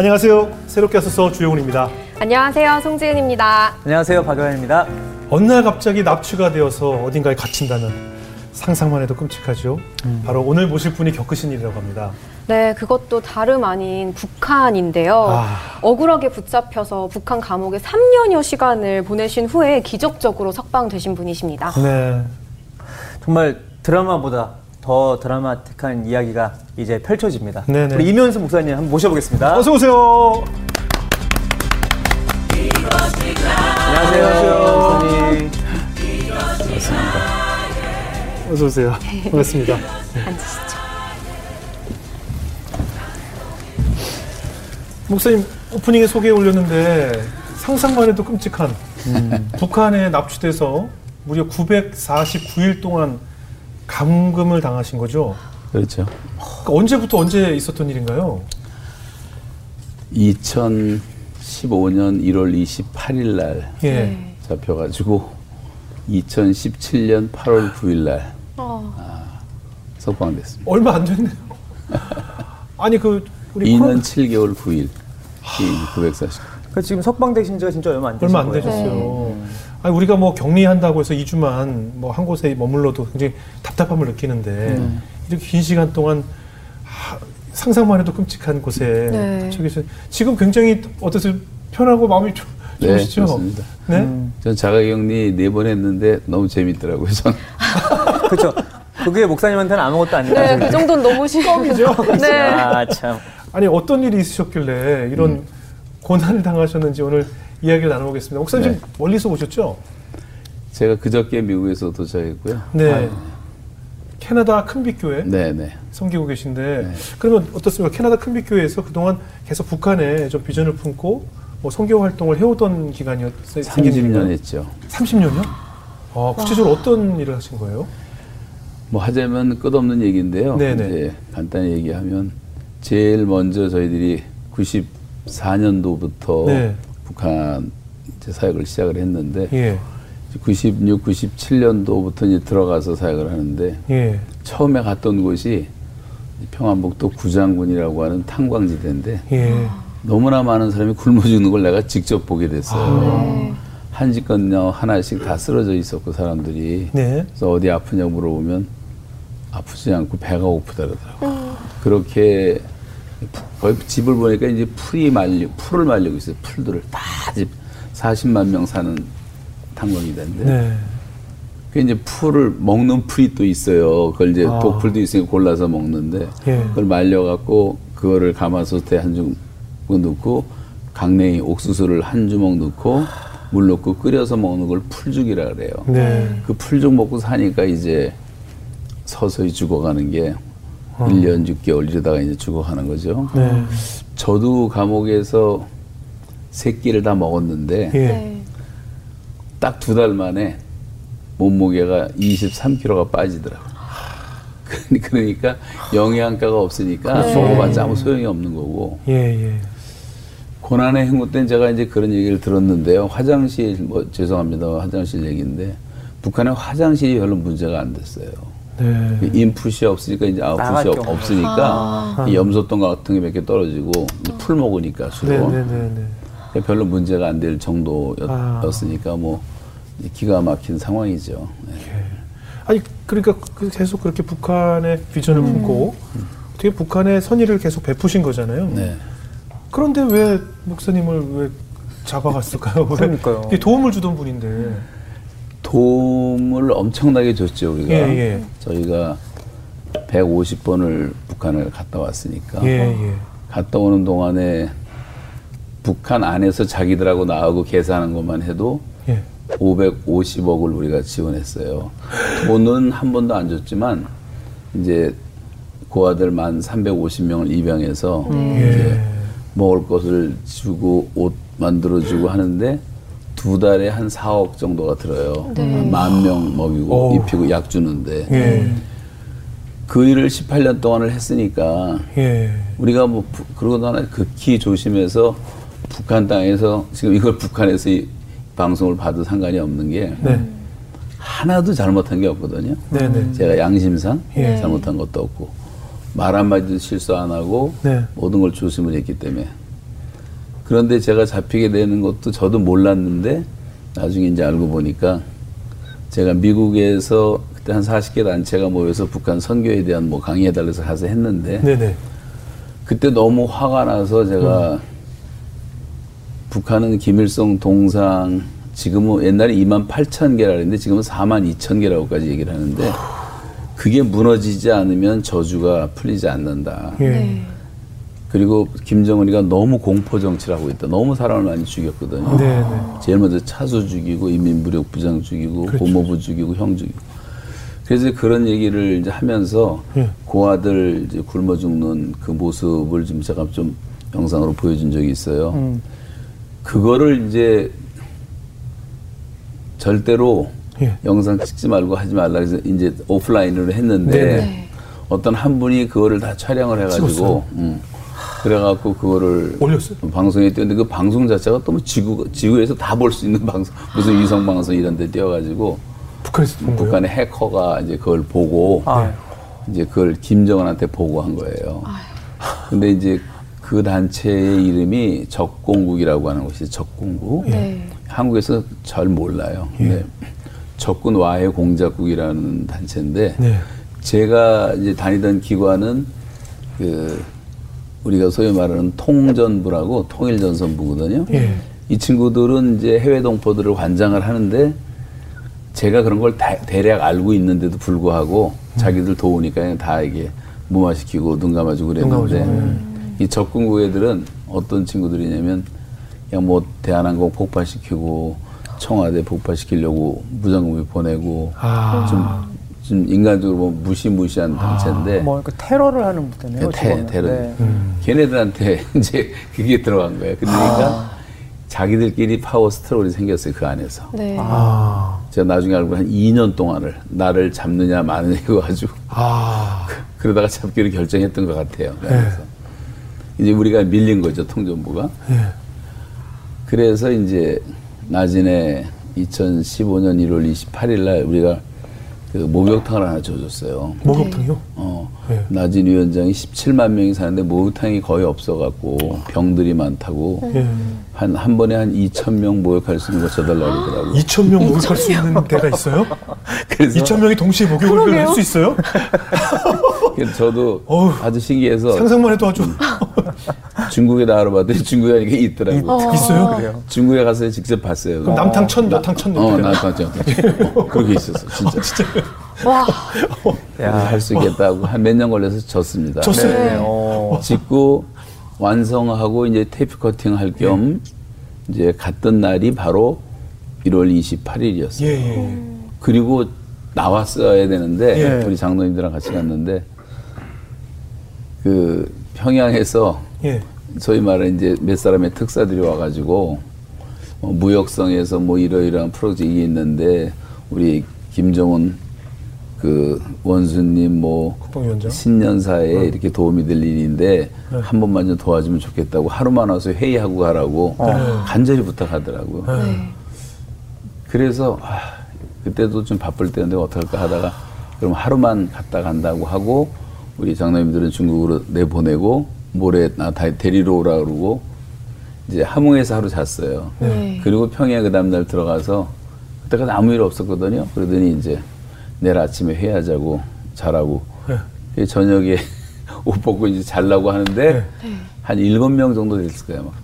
안녕하세요. 새롭게 하소서 주영훈입니다. 안녕하세요. 송지은입니다. 안녕하세요. 박효연입니다. 어느 날 갑자기 납치가 되어서 어딘가에 갇힌다는 상상만 해도 끔찍하죠. 음. 바로 오늘 모실 분이 겪으신 일이라고 합니다. 네, 그것도 다름 아닌 북한인데요. 아. 억울하게 붙잡혀서 북한 감옥에 3년여 시간을 보내신 후에 기적적으로 석방되신 분이십니다. 네. 정말 드라마보다 더 드라마틱한 이야기가 이제 펼쳐집니다. 네네. 우리 이면수 목사님 한번 모셔보겠습니다. 어서 오세요. 안녕하세요. 안녕하세요. 반갑습니다. 어서 오세요. 반갑습니다. 네. 앉으시죠. 목사님 오프닝에 소개 올렸는데 상상만 해도 끔찍한 음. 북한에 납치돼서 무려 949일 동안 감금을 당하신 거죠? 그렇죠. 그러니까 언제부터 언제 있었던 일인가요? 2015년 1월 28일 날 예. 잡혀가지고 2017년 8월 9일 날 어. 아, 석방됐습니다. 얼마 안 됐네요. 아니 그 우리 2년 코로나... 7개월 9일 940. 그 지금 석방되신 지가 진짜 얼마 안 되셨어요. 얼마 안 되셨어요. 네. 아니 우리가 뭐 격리한다고 해서 2주만 뭐 한 곳에 머물러도 굉장히 답답함을 느끼는데 음. 이렇게 긴 시간 동안 하, 상상만 해도 끔찍한 곳에 네. 저기서 지금 굉장히 어떠세요? 편하고 마음이 좀 네, 좋으시죠? 좋습니다. 네. 음. 전 자가격리 네 번 했는데 너무 재밌더라고요. 전. 그렇죠. 그게 목사님한테는 아무것도 아니에요. 네, 그 정도는 너무 실감이죠. 네. 아 참. 아니 어떤 일이 있으셨길래 이런 음. 고난을 당하셨는지 오늘 이야기를 나눠보겠습니다. 목사님 네. 멀리서 오셨죠? 제가 그저께 미국에서 도착했고요. 네. 아, 캐나다 큰빛교회 네, 네. 섬기고 계신데 네. 그러면 어떻습니까? 캐나다 큰빛교회에서 그동안 계속 북한에 좀 비전을 품고 뭐 선교 활동을 해오던 기간이었어요. 30년 했죠. 30년요? 아, 구체적으로 와. 어떤 일을 하신 거예요? 뭐 하자면 끝없는 얘기인데요. 네네. 이제 간단히 얘기하면 제일 먼저 저희들이 94년도부터 네. 북한 사역을 시작을 했는데 예. 96, 97년도부터 이제 들어가서 사역을 하는데 예. 처음에 갔던 곳이 평안북도 구장군이라고 하는 탄광지대인데 예. 너무나 많은 사람이 굶어 죽는 걸 내가 직접 보게 됐어요. 아. 네. 한 집 건너 하나씩 다 쓰러져 있었고 사람들이 네. 그래서 어디 아프냐 물어보면 아프지 않고 배가 고프다 그러더라고. 음. 그렇게 거의 집을 보니까 이제 풀이 말리 풀을 말리고 있어요. 풀들을 다 집 40만 명 사는 탄광이던데. 네. 그 이제 풀을 먹는 풀이 또 있어요. 그걸 이제 아. 독풀도 있으니까 골라서 먹는데 예. 그걸 말려 갖고 그거를 가마솥에 한 주먹 넣고 강냉이 옥수수를 한 주먹 넣고 물 넣고 끓여서 먹는 걸 풀죽이라 그래요. 네. 그 풀죽 먹고 사니까 이제 서서히 죽어가는 게 어. 1년 6개월 이러다가 이제 죽어가는 거죠. 네. 저도 감옥에서 세 끼를 다 먹었는데 예. 딱 두 달 만에 몸무게가 23kg가 빠지더라고요. 그러니까 영양가가 없으니까 그렇죠. 먹어봤자 아무 소용이 없는 거고. 예, 예. 고난의 행구 때는 제가 이제 그런 얘기를 들었는데요. 화장실, 뭐, 죄송합니다. 화장실 얘기인데, 북한의 화장실이 별로 문제가 안 됐어요. 네. 그 인풋이 없으니까 이제 아웃풋이 없, 없으니까 아. 염소똥 같은 게 몇 개 떨어지고 풀 먹으니까 주로 네, 네, 네, 별로 문제가 안 될 정도였으니까 아. 뭐 기가 막힌 상황이죠. 네. 예. 아니 그러니까 그 계속 그렇게 북한의 비전을 음. 품고 어떻게 북한의 선의를 계속 베푸신 거잖아요. 네. 그런데 왜 목사님을 왜 잡아갔을까요? 그러니까요. 도움을 주던 분인데. 도움을 엄청나게 줬죠 우리가. 예, 예. 저희가 150번을 북한을 갔다 왔으니까. 예, 예, 갔다 오는 동안에 북한 안에서 자기들하고 나하고 계산하는 것만 해도 550억을 예. 우리가 지원했어요. 돈은 한 번도 안 줬지만 이제 고아들 만 350명을 입양해서 음. 이렇게 먹을 것을 주고 옷 만들어주고 하는데 두 달에 한 4억 정도가 들어요. 네. 만명 먹이고 오. 입히고 약 주는데. 예. 그 일을 18년 동안을 했으니까 예. 우리가 뭐 그러고 나나 극히 조심해서 북한 땅에서 지금 이걸 북한에서 이 방송을 봐도 상관이 없는 게 네. 하나도 잘못한 게 없거든요. 네, 네. 제가 양심상 예. 잘못한 것도 없고 말 한마디도 실수 안 하고 네. 모든 걸 조심을 했기 때문에 그런데 제가 잡히게 되는 것도 저도 몰랐는데 나중에 이제 알고 보니까 제가 미국에서 그때 한 40개 단체가 모여서 북한 선교에 대한 뭐 강의해달라서 가서 했는데 네네. 그때 너무 화가 나서 제가 음. 북한은 김일성 동상 지금은 옛날에 2만 8천 개라 그랬는데 지금은 4만 2천 개라고까지 얘기를 하는데 그게 무너지지 않으면 저주가 풀리지 않는다. 예. 네. 그리고 김정은이가 너무 공포 정치를 하고 있다. 너무 사람을 많이 죽였거든요. 네, 네. 제일 먼저 차수 죽이고 인민무력 부장 죽이고 그렇죠. 고모부 죽이고 형 죽이고. 그래서 그런 얘기를 이제 하면서 예. 고아들 이제 굶어 죽는 그 모습을 좀 제가 좀 영상으로 보여준 적이 있어요. 음. 그거를 이제 절대로 예. 영상 찍지 말고 하지 말라 그래서 이제 오프라인으로 했는데 네 어떤 한 분이 그거를 다 촬영을 해가지고 음, 그래갖고 그거를 올렸어요. 방송에 띄웠는데 그 방송 자체가 또뭐 지구 지구에서 다 볼 수 있는 방송 무슨 위성 방송 이런 데 띄워가지고 북한에서 본 북한의? 해커가 이제 그걸 보고 아. 이제 그걸 김정은한테 보고한 거예요. 아유. 근데 이제 그 단체의 이름이 적공국이라고 하는 곳이 적공국. 네. 한국에서 잘 몰라요. 예. 네. 적군 와해 공작국이라는 단체인데 네. 제가 이제 다니던 기관은 그 우리가 소위 말하는 통전부라고 통일전선부거든요. 예. 이 친구들은 이제 해외 동포들을 관장을 하는데 제가 그런 걸 다, 대략 알고 있는데도 불구하고 음. 자기들 도우니까 다 이게 무마시키고 눈 감아주고 그랬는데 음. 이 적군국 애들은 어떤 친구들이냐면 그냥 뭐 대한항공 폭파시키고 청와대 폭파시키려고 무장공비 보내고 아. 좀, 좀 인간적으로 뭐 무시무시한 아. 단체인데 뭐그 테러를 하는 부대네요. 테, 테러. 네. 음. 걔네들한테 이제 그게 들어간 거예요. 그러니까 아. 자기들끼리 파워 스트롤이 생겼어요 그 안에서. 네. 아. 제가 나중에 알고 한 2년 동안을 나를 잡느냐 마느냐 이거 가지고 아. 그 러다가 잡기로 결정했던 것 같아요. 네. 그래서 이제 우리가 밀린 거죠 통전부가. 네. 그래서 이제 나진에 2015년 1월 28일 날 우리가 그 목욕탕을 하나 줘줬어요. 목욕탕이요? 어. 네. 나진 위원장이 17만 명이 사는데 목욕탕이 거의 없어갖고 병들이 많다고 네. 한, 한 번에 한 2천 명 목욕할 수 있는 거 줘달라고 그러더라고요. 2천 명 목욕할 수 있는 데가 있어요? 그래서 2천 명이 동시에 목욕을 할 수 있어요? 그래서 저도 어휴, 아주 신기해서 상상만 해도 아주 중국에 나가러 봤더니 중국에 이게 있더라고요. 어. 있어요? 그래요? 중국에 가서 직접 봤어요. 그럼 남탕천, 여탕천 어, 남탕천. 어, 그렇게 있었어, 진짜. 아, 진짜. 와. 할수 있겠다고 한 몇 년 걸려서 졌습니다. 졌어요. 네. 어. 짓고 완성하고 이제 테이프 커팅 할겸 네. 이제 갔던 날이 바로 1월 28일이었어요. 예, 예. 그리고 나왔어야 되는데 예. 우리 장로님들랑 같이 갔는데 그 평양에서 예. 소위 말하는 이제 몇 사람의 특사들이 와가지고 뭐 무역성에서 뭐 이러이러한 프로젝트가 있는데 우리 김정은 그 원수님 뭐 국방위원장? 신년사에 어. 이렇게 도움이 될 일인데 네. 한 번만 좀 도와주면 좋겠다고 하루만 와서 회의하고 가라고 어. 간절히 부탁하더라고요. 네. 그래서 아, 그때도 좀 바쁠 때인데 어떡할까 하다가 그럼 하루만 갔다 간다고 하고 우리 장로님들은 중국으로 내보내고 모레 나 데리러 오라 그러고 이제 함흥에서 하루 잤어요. 네. 그리고 평양 그 다음날 들어가서 그때까지 아무 일 없었거든요. 그러더니 이제 내일 아침에 회의하자고 자라고 네. 저녁에 옷 벗고 이제 잘라고 하는데 네. 한 일곱 명 정도 됐을 거예요. 막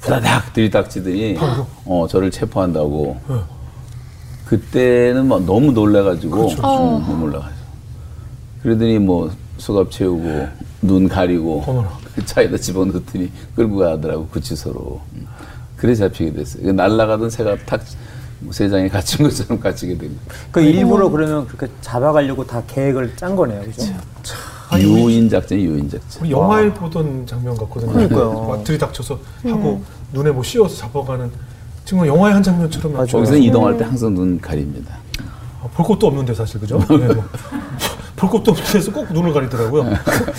후다닥 들이닥치더니 어 저를 체포한다고. 네. 그때는 막 너무 놀래가지고 그렇죠. 음, 너무 놀라가지고 그러더니 뭐 수갑 채우고 눈 가리고 그 차에다 집어넣더니 끌고 가더라고 구치소로. 그래 잡히게 됐어요. 날라가던 새가 탁 세장에 갇힌 것처럼 갇히게 됩니다. 그 일부러 그러면 그렇게 잡아가려고 다 계획을 짠 거네요, 그죠? 유인 작전, 유인 작전. 영화에 보던 장면 같거든요. 그러니까요. 들이닥쳐서 하고 음. 눈에 뭐 씌워서 잡아가는 정말 영화의 한 장면처럼. 거기서 이동할 때 항상 눈 가립니다. 아, 볼 것도 없는데 사실 그죠? 네, 뭐. 볼 것도 없는 데서 꼭 눈을 가리더라고요.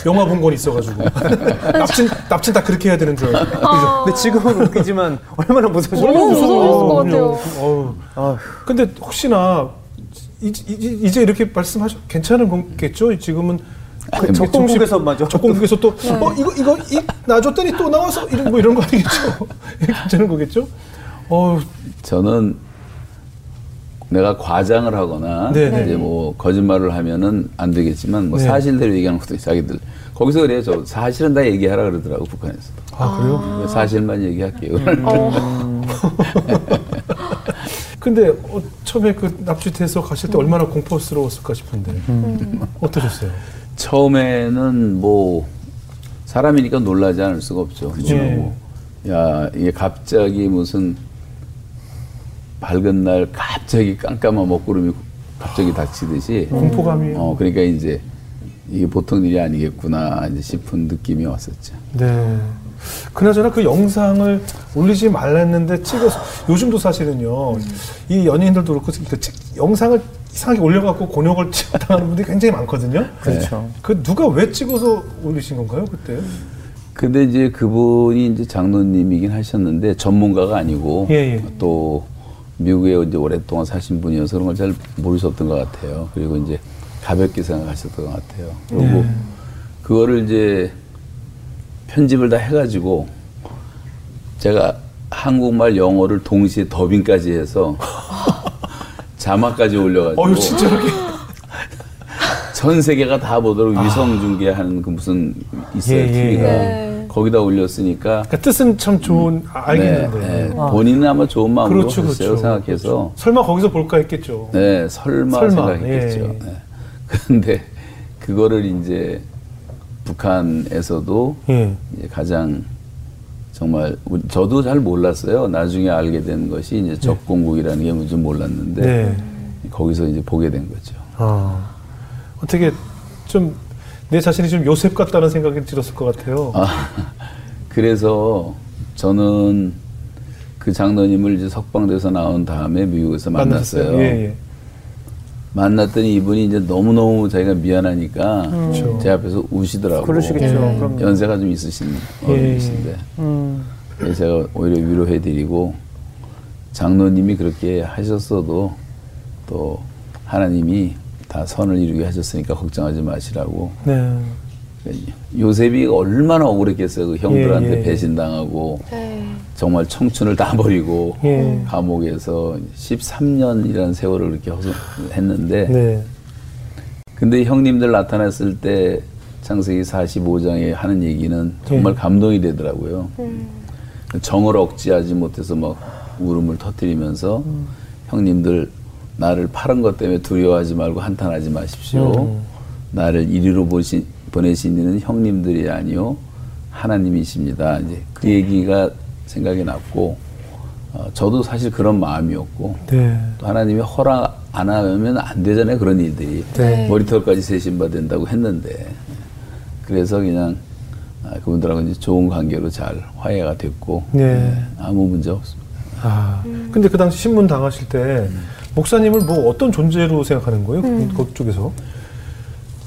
영화 본 건 있어가지고. 납친, 납친 다 그렇게 해야 되는 줄 알고. 아. 근데 지금은 웃기지만 얼마나 무서우셨어요. 너무 무서웠을 것 같아요. 어 아. 근데 혹시나 이, 제 이렇게 말씀하셔 괜찮은 거겠죠? 지금은 그 적동국에서 맞아. 적동국에서 또 네. 어, 이거 이거 이, 놔줬더니 또 나와서 이런 뭐 이런 거 아니겠죠? 괜찮은 거겠죠? 어 저는 내가 과장을 하거나 네네. 네. 이제 뭐 거짓말을 하면은 안 되겠지만 뭐 네. 사실대로 얘기하는 것도 자기들 거기서 그래요. 저 사실은 다 얘기하라 그러더라고 북한에서. 아 그래요? 사실만 얘기할게요. 음. 근데 어, 처음에 그 납치돼서 가실 때 얼마나 공포스러웠을까 싶은데 음. 어떠셨어요? 처음에는 뭐 사람이니까 놀라지 않을 수가 없죠. 그죠? 예. 뭐, 야 이게 갑자기 무슨 밝은 날 갑자기 깜깜한 먹구름이 갑자기 닥치듯이 공포감이. 어 그러니까 이제 이게 보통 일이 아니겠구나 이제 싶은 느낌이 왔었죠. 네. 그나저나 그 영상을 올리지 말랬는데 찍어서 요즘도 사실은요 이 연예인들도 그렇고 그 영상을 이상하게 올려갖고 곤욕을 당하는 분들이 굉장히 많거든요. 그렇죠. 네. 그 누가 왜 찍어서 올리신 건가요 그때? 근데 이제 그분이 이제 장로님이긴 하셨는데 전문가가 아니고 예, 예. 또 미국에 이제 오랫동안 사신 분이어서 그런 걸 잘 모르셨던 것 같아요. 그리고 이제 가볍게 생각하셨던 것 같아요. 그리고 네. 그거를 이제 편집을 다 해가지고 제가 한국말 영어를 동시에 더빙까지 해서 자막까지 올려가지고 어유 진짜 이렇게 전 세계가 다 보도록 아. 위성 중계하는 그 무슨 있어요 예, TV가 예, 예. 거기다 올렸으니까 그러니까 뜻은 참 좋은 음. 알겠는데 네, 네. 아. 본인은 아마 좋은 마음으로 그렇죠, 했어요 그렇죠, 생각해서 그렇죠. 설마 거기서 볼까 했겠죠. 네 설마, 설마 생각했겠죠. 예. 네. 그런데 그거를 이제 북한에서도 예. 이제 가장 정말 저도 잘 몰랐어요. 나중에 알게 된 것이 이제 네. 적공국이라는 게 뭔지 몰랐는데 네. 거기서 이제 보게 된 거죠. 아, 어떻게 좀 내 자신이 좀 요셉 같다는 생각이 들었을 것 같아요. 아, 그래서 저는 그 장로님을 이제 석방돼서 나온 다음에 미국에서 만났어요. 예, 예. 만났더니 이분이 이제 너무너무 자기가 미안하니까 음. 제 앞에서 우시더라고요. 그러시겠죠. 예. 연세가 좀 있으신 예. 어른이신데. 음. 제가 오히려 위로해드리고 장로님이 그렇게 하셨어도 또 하나님이 다 선을 이루게 하셨으니까 걱정하지 마시라고. 네. 요셉이 얼마나 억울했겠어요. 그 형들한테 예, 예. 배신당하고 네. 정말 청춘을 다 버리고 예. 감옥에서 13년이라는 세월을 그렇게 했는데 네. 근데 형님들 나타났을 때 창세기 45장에 하는 얘기는 정말 예. 감동이 되더라고요. 음. 정을 억제하지 못해서 막 울음을 터뜨리면서 음. 형님들 나를 파는 것 때문에 두려워하지 말고 한탄하지 마십시오. 음. 나를 이리로 보신 보내신 이는 형님들이 아니요 하나님이십니다. 이제 그 얘기가 생각이 났고 어, 저도 사실 그런 마음이었고 네. 또 하나님이 허락 안 하면 안 되잖아요 그런 일들이 네. 머리털까지 세신바 된다고 했는데 그래서 그냥 아, 그분들하고 이제 좋은 관계로 잘 화해가 됐고 네. 네 아무 문제 없습니다. 아 음. 근데 그 당시 신문 당하실 때 목사님을 뭐 어떤 존재로 생각하는 거예요? 음. 그쪽에서?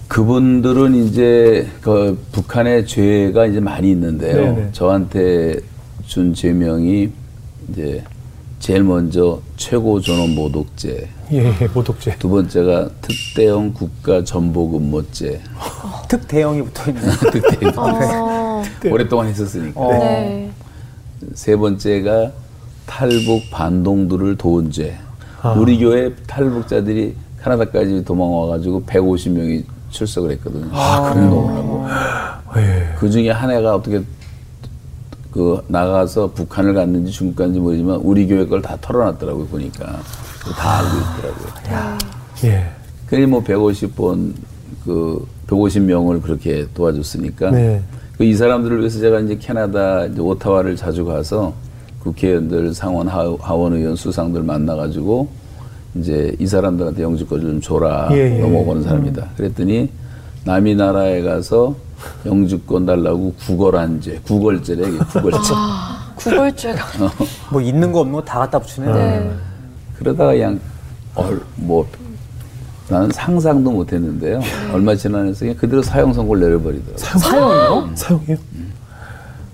그분들은 이제 그 북한의 죄가 이제 많이 있는데요. 네네. 저한테 준 죄명이 이제 제일 먼저 최고 전원 모독죄. 예, 예 모독죄. 두 번째가 특대형 국가 전복 음모죄. 특대형이 붙어 있는. 특대형. 아. 오랫동안 했었으니까. 어. 네. 세 번째가 탈북 반동들을 도운 죄. 아. 우리 교회 탈북자들이 캐나다까지 도망와가지고 150명이 출석을 했거든요. 아, 그래요? 예. 그 중에 한 해가 어떻게 그 나가서 북한을 갔는지 중국 갔는지 모르지만 우리 교회 걸 다 털어놨더라고요 보니까 다 알고 있더라고요. 야. 예. 그래 뭐 150번 그 150명을 그렇게 도와줬으니까 네. 그이 사람들을 위해서 제가 이제 캐나다 이제 오타와를 자주 가서 국회의원들 상원 하원 의원 수상들 만나가지고 이제 이 사람들한테 영주권 좀 줘라 예, 예. 넘어오는 사람이다. 음. 그랬더니 남이 나라에 가서 영주권 달라고 구걸한 죄, 구걸죄래 이게 구걸죄. 아, 구걸죄가 어. 뭐 있는 거 없는 거 다 갖다 붙이네. 네. 그러다가 그냥 얼, 뭐 나는 상상도 못했는데요. 네. 얼마 지나면서 그냥 그대로 사형 선고를 내려버리더라고요. 사형, 이요 음. 사형이요?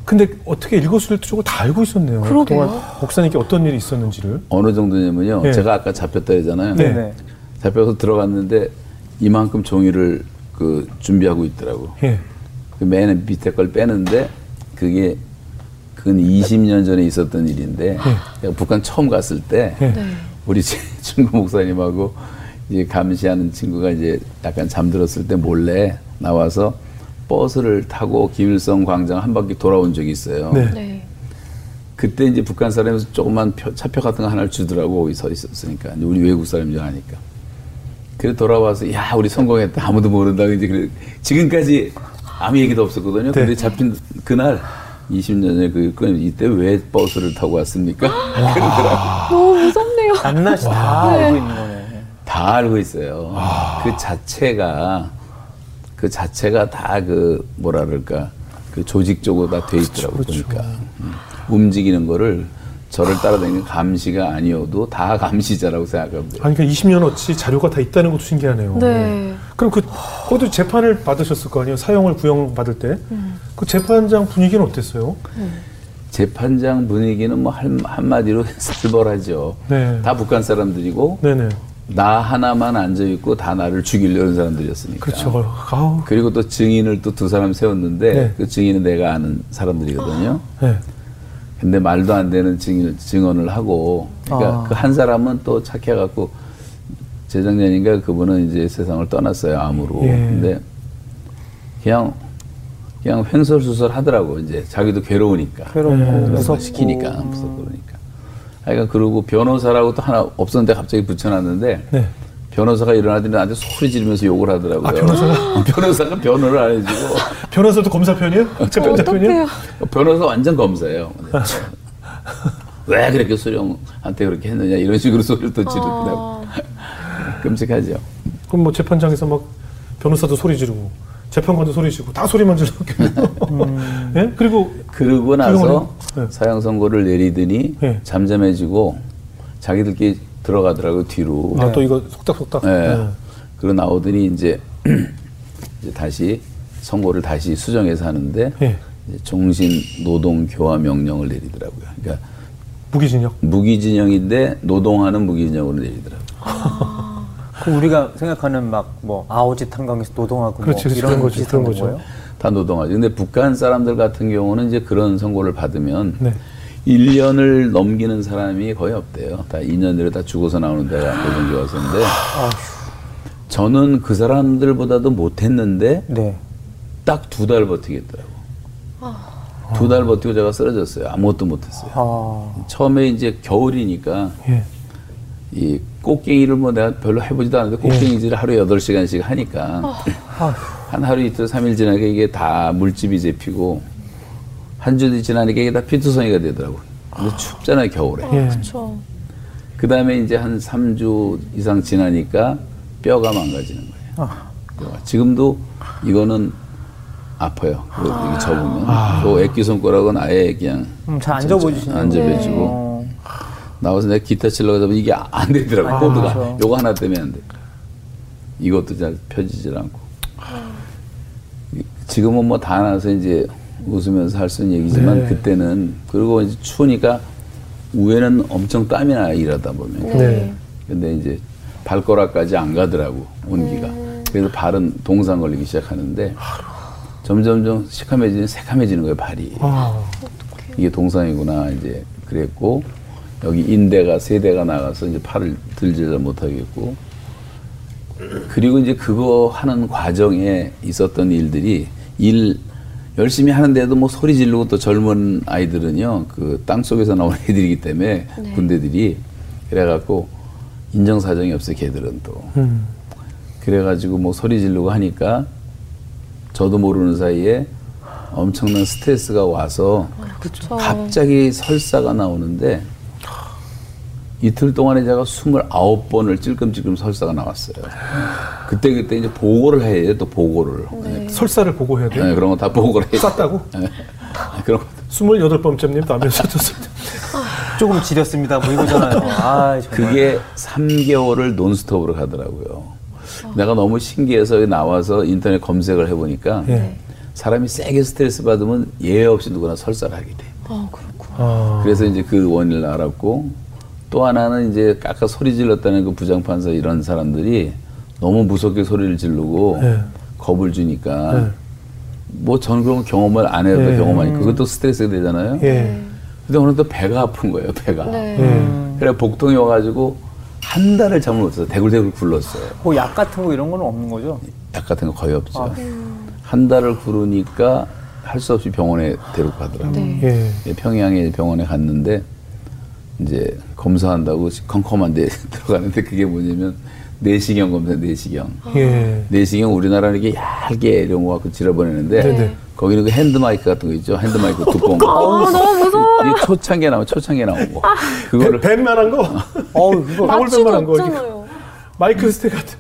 음. 근데 어떻게 읽었을 때 저걸 다 알고 있었네요. 그러게요. 목사님께 어떤 일이 있었는지를. 어느 정도냐면요. 네. 제가 아까 잡혔다 했잖아요. 네. 잡혀서 들어갔는데 이만큼 종이를 그 준비하고 있더라고. 예. 그 맨 밑에 걸 빼는데 그게 근 20년 전에 있었던 일인데 예. 북한 처음 갔을 때 예. 네. 우리 중국 목사님하고 이제 감시하는 친구가 이제 약간 잠들었을 때 몰래 나와서 버스를 타고 김일성 광장 한 바퀴 돌아온 적이 있어요. 네. 네. 그때 이제 북한 사람에서 조그만 표, 차표 같은 거 하나를 주더라고 거기 서 있었으니까 우리 외국 사람인 줄 아니까. 그래 돌아와서 야 우리 성공했다 아무도 모른다 이제 그래 지금까지 아무 얘기도 없었거든요. 네. 근데 잡힌 그날 20년 전에 그, 그 이때 왜 버스를 타고 왔습니까? 그러더라고. 너무 무섭네요. 안나시 다 네. 알고 있는 거네. 다 알고 있어요. 와. 그 자체가 그 자체가 다 그 뭐라 그럴까 그 조직적으로 다 돼 있더라고 그렇죠, 그러니까 음. 움직이는 거를 저를 따라다니는 감시가 아니어도 다 감시자라고 돼요. 아니, 그러니까 20년 어치 자료가 다 있다는 것도 신기하네요. 네. 그럼 그, 그것도 재판을 받으셨을 거 아니에요? 사형을 구형받을 때. 음. 그 재판장 분위기는 어땠어요? 음. 재판장 분위기는 뭐 한, 한마디로 살벌하죠. 네. 다 북한 사람들이고. 네네. 나 하나만 앉아 있고 다 나를 죽이려는 사람들이었으니까. 그렇죠. 아우. 그리고 또 증인을 또 두 사람 세웠는데 네. 그 증인은 내가 아는 사람들이거든요. 네. 근데 말도 안 되는 증인, 증언을 하고 그러니까 아. 그한 사람은 또 착해갖고 재작년인가 그분은 이제 세상을 떠났어요 암으로. 예. 근데 그냥 그냥 횡설수설 하더라고 이제 자기도 괴로우니까. 괴로워. 무섭 시키니까 무섭고 그러니까. 하여간 그러고 변호사라고 또 하나 없었는데 갑자기 붙여놨는데 네. 변호사가 일어나더니 나한테 소리 지르면서 욕을 하더라고요. 아, 변호사가? 변호사가 변호를 안 해주고. 변호사도 검사 편이에요? 제 변호사 편이에요? 변호사 완전 검사예요. 왜 그렇게 소령한테 그렇게 했느냐 이런 식으로 소리를 또 지르더라고. 아... 끔찍하죠. 그럼 뭐 재판장에서 막 변호사도 소리 지르고 재판관도 소리 지르고 다 소리만 지르고. 음... 네? 그리고 그러고 나서 네. 사형 선고를 내리더니 네. 잠잠해지고 자기들끼리 들어가더라고 뒤로. 아 또 이거 속닥속닥. 네. 네. 그러고 나오더니 이제, 이제 다시 선고를 다시 수정해서 하는데 네. 종신 노동 교화 명령을 내리더라고요. 그러니까 무기징역. 무기징역인데 노동하는 무기징역으로 내리더라고요. 아. 그 우리가 생각하는 막 뭐 아오지 탄광에서 노동하고 그렇지, 뭐 이런 거지 그런 거죠. 다 노동하죠. 근데 북한 사람들 같은 경우는 이제 그런 선고를 받으면 네. 1년을 넘기는 사람이 거의 없대요. 다 2년 내로 다 죽어서 나오는 데가 노동교화서인데 저는 그 사람들보다도 못했는데 네. 딱두 달 버티겠더라고. 아. 두달 버티고 제가 쓰러졌어요. 아무것도 못했어요. 아. 처음에 이제 겨울이니까 예. 이 꽃갱이를 뭐 내가 별로 해보지도 않는데 꽃갱이질을 예. 하루에 8시간씩 하니까 아. 한 하루 이틀 삼일 지나게 이게 다 물집이 잡히고 한주 지나니까 이게 다 피투성이가 되더라고. 근데 아. 춥잖아요, 겨울에. 예. 그렇죠. 그 다음에 이제 한 3주 이상 지나니까 뼈가 망가지는 거예요. 아. 지금도 이거는 아파요. 아. 이게 접으면. 아. 또 액기 손가락은 아예 그냥. 음, 잘안 접어주시네요. 안 접어지고. 네. 나와서 내가 기타 치려고 하면 이게 안 되더라고. 아, 코드가. 그렇죠. 요거 하나 때문에 안 돼. 이것도 잘 펴지질 않고. 지금은 뭐 다 나서 이제 웃으면서 할 수 있는 얘기지만 네. 그때는 그리고 이제 추우니까 위에는 엄청 땀이 나 일하다 보면. 네. 근데 이제 발가락까지 안 가더라고 온기가. 음. 그래서 발은 동상 걸리기 시작하는데 점점점 시커매지는 새카매지는 거예요 발이. 아. 이게 동상이구나 이제 그랬고 여기 인대가 세 대가 나가서 이제 팔을 들지를 못하겠고 그리고 이제 그거 하는 과정에 있었던 일들이 일 열심히 하는데도 뭐 소리 지르고 또 젊은 아이들은요 그 땅 속에서 나온 애들이기 때문에 네. 군대들이 그래갖고 인정 사정이 없어요 걔들은 또 음. 그래가지고 뭐 소리 지르고 하니까 저도 모르는 사이에 엄청난 스트레스가 와서 아, 갑자기 설사가 나오는데 이틀 동안에 제가 29번을 찔끔찔끔 설사가 나왔어요. 그때 그때 이제 보고를 해야 돼요. 또 보고를. 네. 설사를 보고해야 돼요? 네, 그런 거 다 보고를 해요. 쌌다고? 네. 그런 거. 28번째님 남편 셨습니다 조금 지렸습니다. 뭐 이거잖아요. 아, 그게 3개월을 논스톱으로 가더라고요. 내가 너무 신기해서 나와서 인터넷 검색을 해보니까 네. 사람이 세게 스트레스 받으면 예외 없이 누구나 설사를 하게 돼. 아, 그렇구나. 아. 그래서 이제 그 원인을 알았고 또 하나는 이제 깎아 소리 질렀다는 그 부장판사 이런 사람들이 너무 무섭게 소리를 지르고 네. 겁을 주니까 네. 뭐 저는 그런 경험을 안 해도 네. 경험하니까 그것도 스트레스가 되잖아요. 네. 근데 오늘 또 배가 아픈 거예요, 배가. 네. 네. 그래 복통이 와가지고 한 달을 잠을 못 자서 대굴대굴 굴렀어요. 뭐 약 같은 거 이런 거는 없는 거죠? 약 같은 거 거의 없죠. 아. 한 달을 구르니까 할 수 없이 병원에 데리고 가더라고요. 네. 예. 평양에 병원에 갔는데 이제 검사한다고 컴컴한 데 들어가는데 그게 뭐냐면 내시경 검사 내시경. 예. 내시경 우리나라는 이게 얇게 이런 거 갖고 질러보내는데 네 거기는 그 핸드마이크 같은 거 있죠. 핸드마이크 두꺼운 거. 아, 너무 무서워. 초창기에 나오면 초창기에 나오고. 아. 그거를 뱀만한 거. 어, 그거 방울뱀만한 거. 마이크 스테 같은.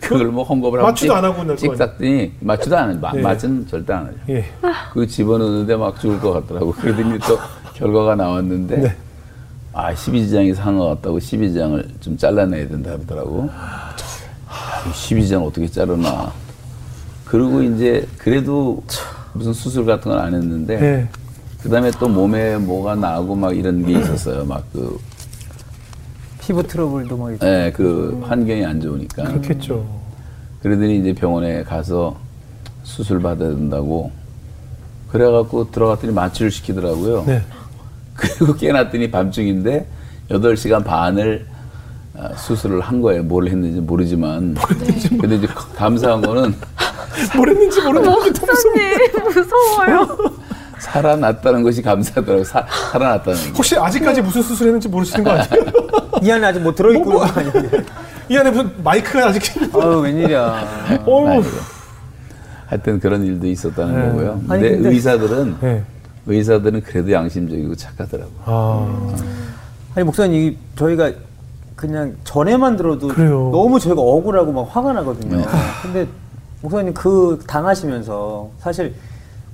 그걸 뭐 헝겊을 하고 마취도 안 하고 찍었더니 마취도 안 해. 예. 마취는 절대 안 하죠. 예. 그 집어넣는데 막 죽을 것 같더라고. 그러더니 또 결과가 나왔는데 네. 아 12지장이 상어 같다고 12지장을 좀 잘라내야 된다 그러더라고. 12지장 어떻게 자르나. 그리고 이제 그래도 무슨 수술 같은 건 안 했는데 네. 그다음에 또 몸에 뭐가 나고 막 이런 게 있었어요. 막 그 피부 트러블도 막 있고. 네, 그 환경이 안 좋으니까. 그렇겠죠. 그러더니 이제 병원에 가서 수술 받아야 된다고 그래갖고 들어갔더니 마취를 시키더라고요. 네. 그리고 깨놨더니 밤중인데 8시간 반을 아, 수술을 한 거예요. 뭘 했는지 모르지만. 모르는지 근데 이제 감사한 거는 뭘 했는지 모르는 게 무서워요. 살아났다는 것이 감사하더라고. 사, 살아났다는 게. 혹시 아직까지 무슨 수술했는지 모르시는 거 아니에요? 이 안에 아직 뭐 들어있고 뭐, 뭐, 이 안에 무슨 마이크가 아직. 아유 웬일이야. 어우. 하여튼 그런 일도 있었다는 네. 거고요. 근데, 아니, 근데 의사들은 네. 의사들은 그래도 양심적이고 착하더라고. 아. 아니 목사님 저희가 그냥 전에만 들어도 그래요. 너무 저희가 억울하고 막 화가 나거든요. 네. 근데 목사님 그 당하시면서 사실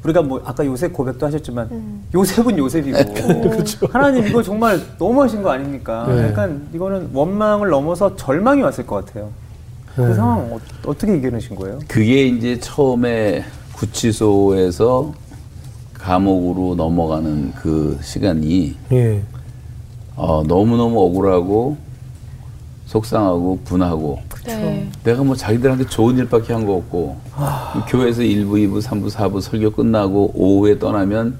우리가 뭐 아까 요셉 고백도 하셨지만 음. 요셉은 요셉이고 그렇죠. 하나님 이거 정말 너무 하신 거 아닙니까? 네. 약간 이거는 원망을 넘어서 절망이 왔을 것 같아요. 그 네. 상황 어, 떻게 이겨내신 거예요? 그게 이제 처음에 구치소에서 감옥으로 넘어가는 그 시간이 예. 어, 너무너무 억울하고 속상하고 분하고 네. 내가 뭐 자기들한테 좋은 일밖에 한 거 없고 아. 교회에서 1부, 2부, 3부, 4부 설교 끝나고 오후에 떠나면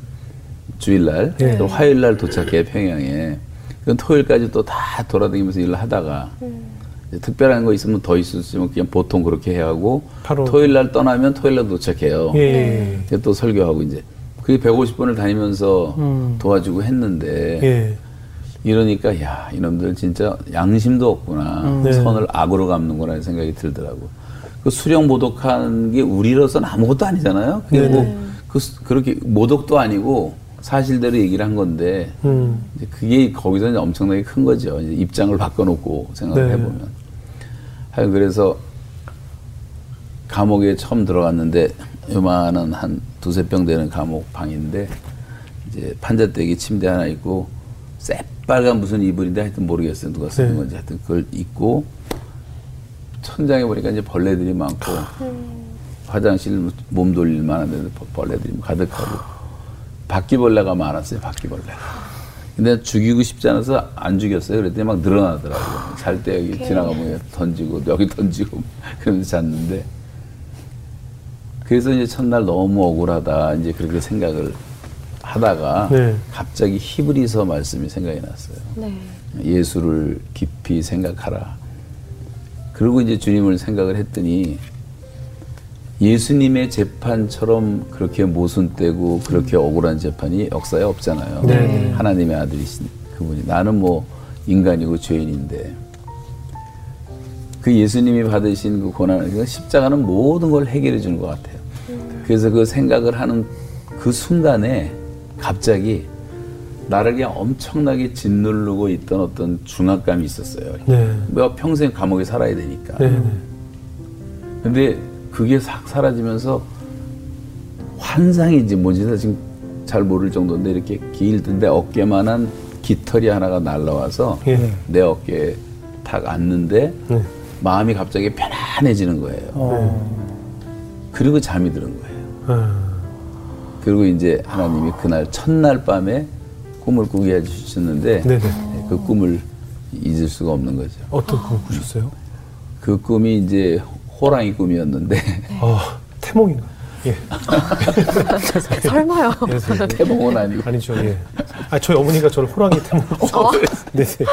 주일날 네. 또 화요일날 도착해 평양에 그건 토요일까지 또 다 돌아다니면서 일을 하다가 음. 특별한 거 있으면 더 있을 수 있으면 그냥 보통 그렇게 해야 하고 토요일날 떠나면 토요일날 도착해요. 예. 또 설교하고 이제 그게 150번을 다니면서 음. 도와주고 했는데 예. 이러니까 야 이놈들 진짜 양심도 없구나 음. 네. 선을 악으로 갚는구나 생각이 들더라고. 그 수령 모독한 게 우리로서는 아무것도 아니잖아요. 그게 뭐 그, 그렇게 모독도 아니고 사실대로 얘기를 한 건데 음. 그게 거기서 이제 엄청나게 큰 거죠. 이제 입장을 바꿔놓고 생각을 네. 해보면. 하여 그래서 감옥에 처음 들어갔는데 요만한 한 두세 평 되는 감옥 방인데 이제 판자대기 침대 하나 있고 새빨간 무슨 이불인데 하여튼 모르겠어요. 누가 쓰는 네. 건지 하여튼 그걸 입고 천장에 보니까 이제 벌레들이 많고 음. 화장실 몸 돌릴 만한 데도 벌레들이 가득하고 바퀴벌레가 많았어요. 바퀴벌레가. 근데 죽이고 싶지 않아서 안 죽였어요. 그랬더니 막 늘어나더라고요. 잘 때 여기 지나가면 던지고 여기 던지고 그러면서 잤는데 그래서 이제 첫날 너무 억울하다 이제 그렇게 생각을 하다가 네. 갑자기 히브리서 말씀이 생각이 났어요. 네. 예수를 깊이 생각하라. 그리고 이제 주님을 생각을 했더니 예수님의 재판처럼 그렇게 모순되고 그렇게 억울한 재판이 역사에 없잖아요. 네. 하나님의 아들이신 그분이 나는 뭐 인간이고 죄인인데 그 예수님이 받으신 그 고난을 그 십자가는 모든 걸 해결해 주는 것 같아요. 그래서 그 생각을 하는 그 순간에 갑자기 나를 그냥 엄청나게 짓누르고 있던 어떤 중압감이 있었어요. 네. 내가 평생 감옥에 살아야 되니까. 네. 근데 그게 싹 사라지면서 환상인지 뭔지 지금 잘 모를 정도인데 이렇게 길던데 어깨만한 깃털이 하나가 날라와서 예. 내 어깨에 탁 앉는데 네. 마음이 갑자기 편안해지는 거예요. 어. 그리고 잠이 드는 거예요. 어. 그리고 이제 하나님이 그날 첫날 밤에 꿈을 꾸게 해주셨는데 네네. 그 꿈을 잊을 수가 없는 거죠. 어떤 꿈 꾸셨어요? 그 꿈이 이제 호랑이 꿈이었는데 어. 태몽인가? 예. 설마요. 네, 네. 태몽은 아니고. 아니죠, 예. 아, 저희 어머니가 저를 호랑이 태몽. 어, 네, 네.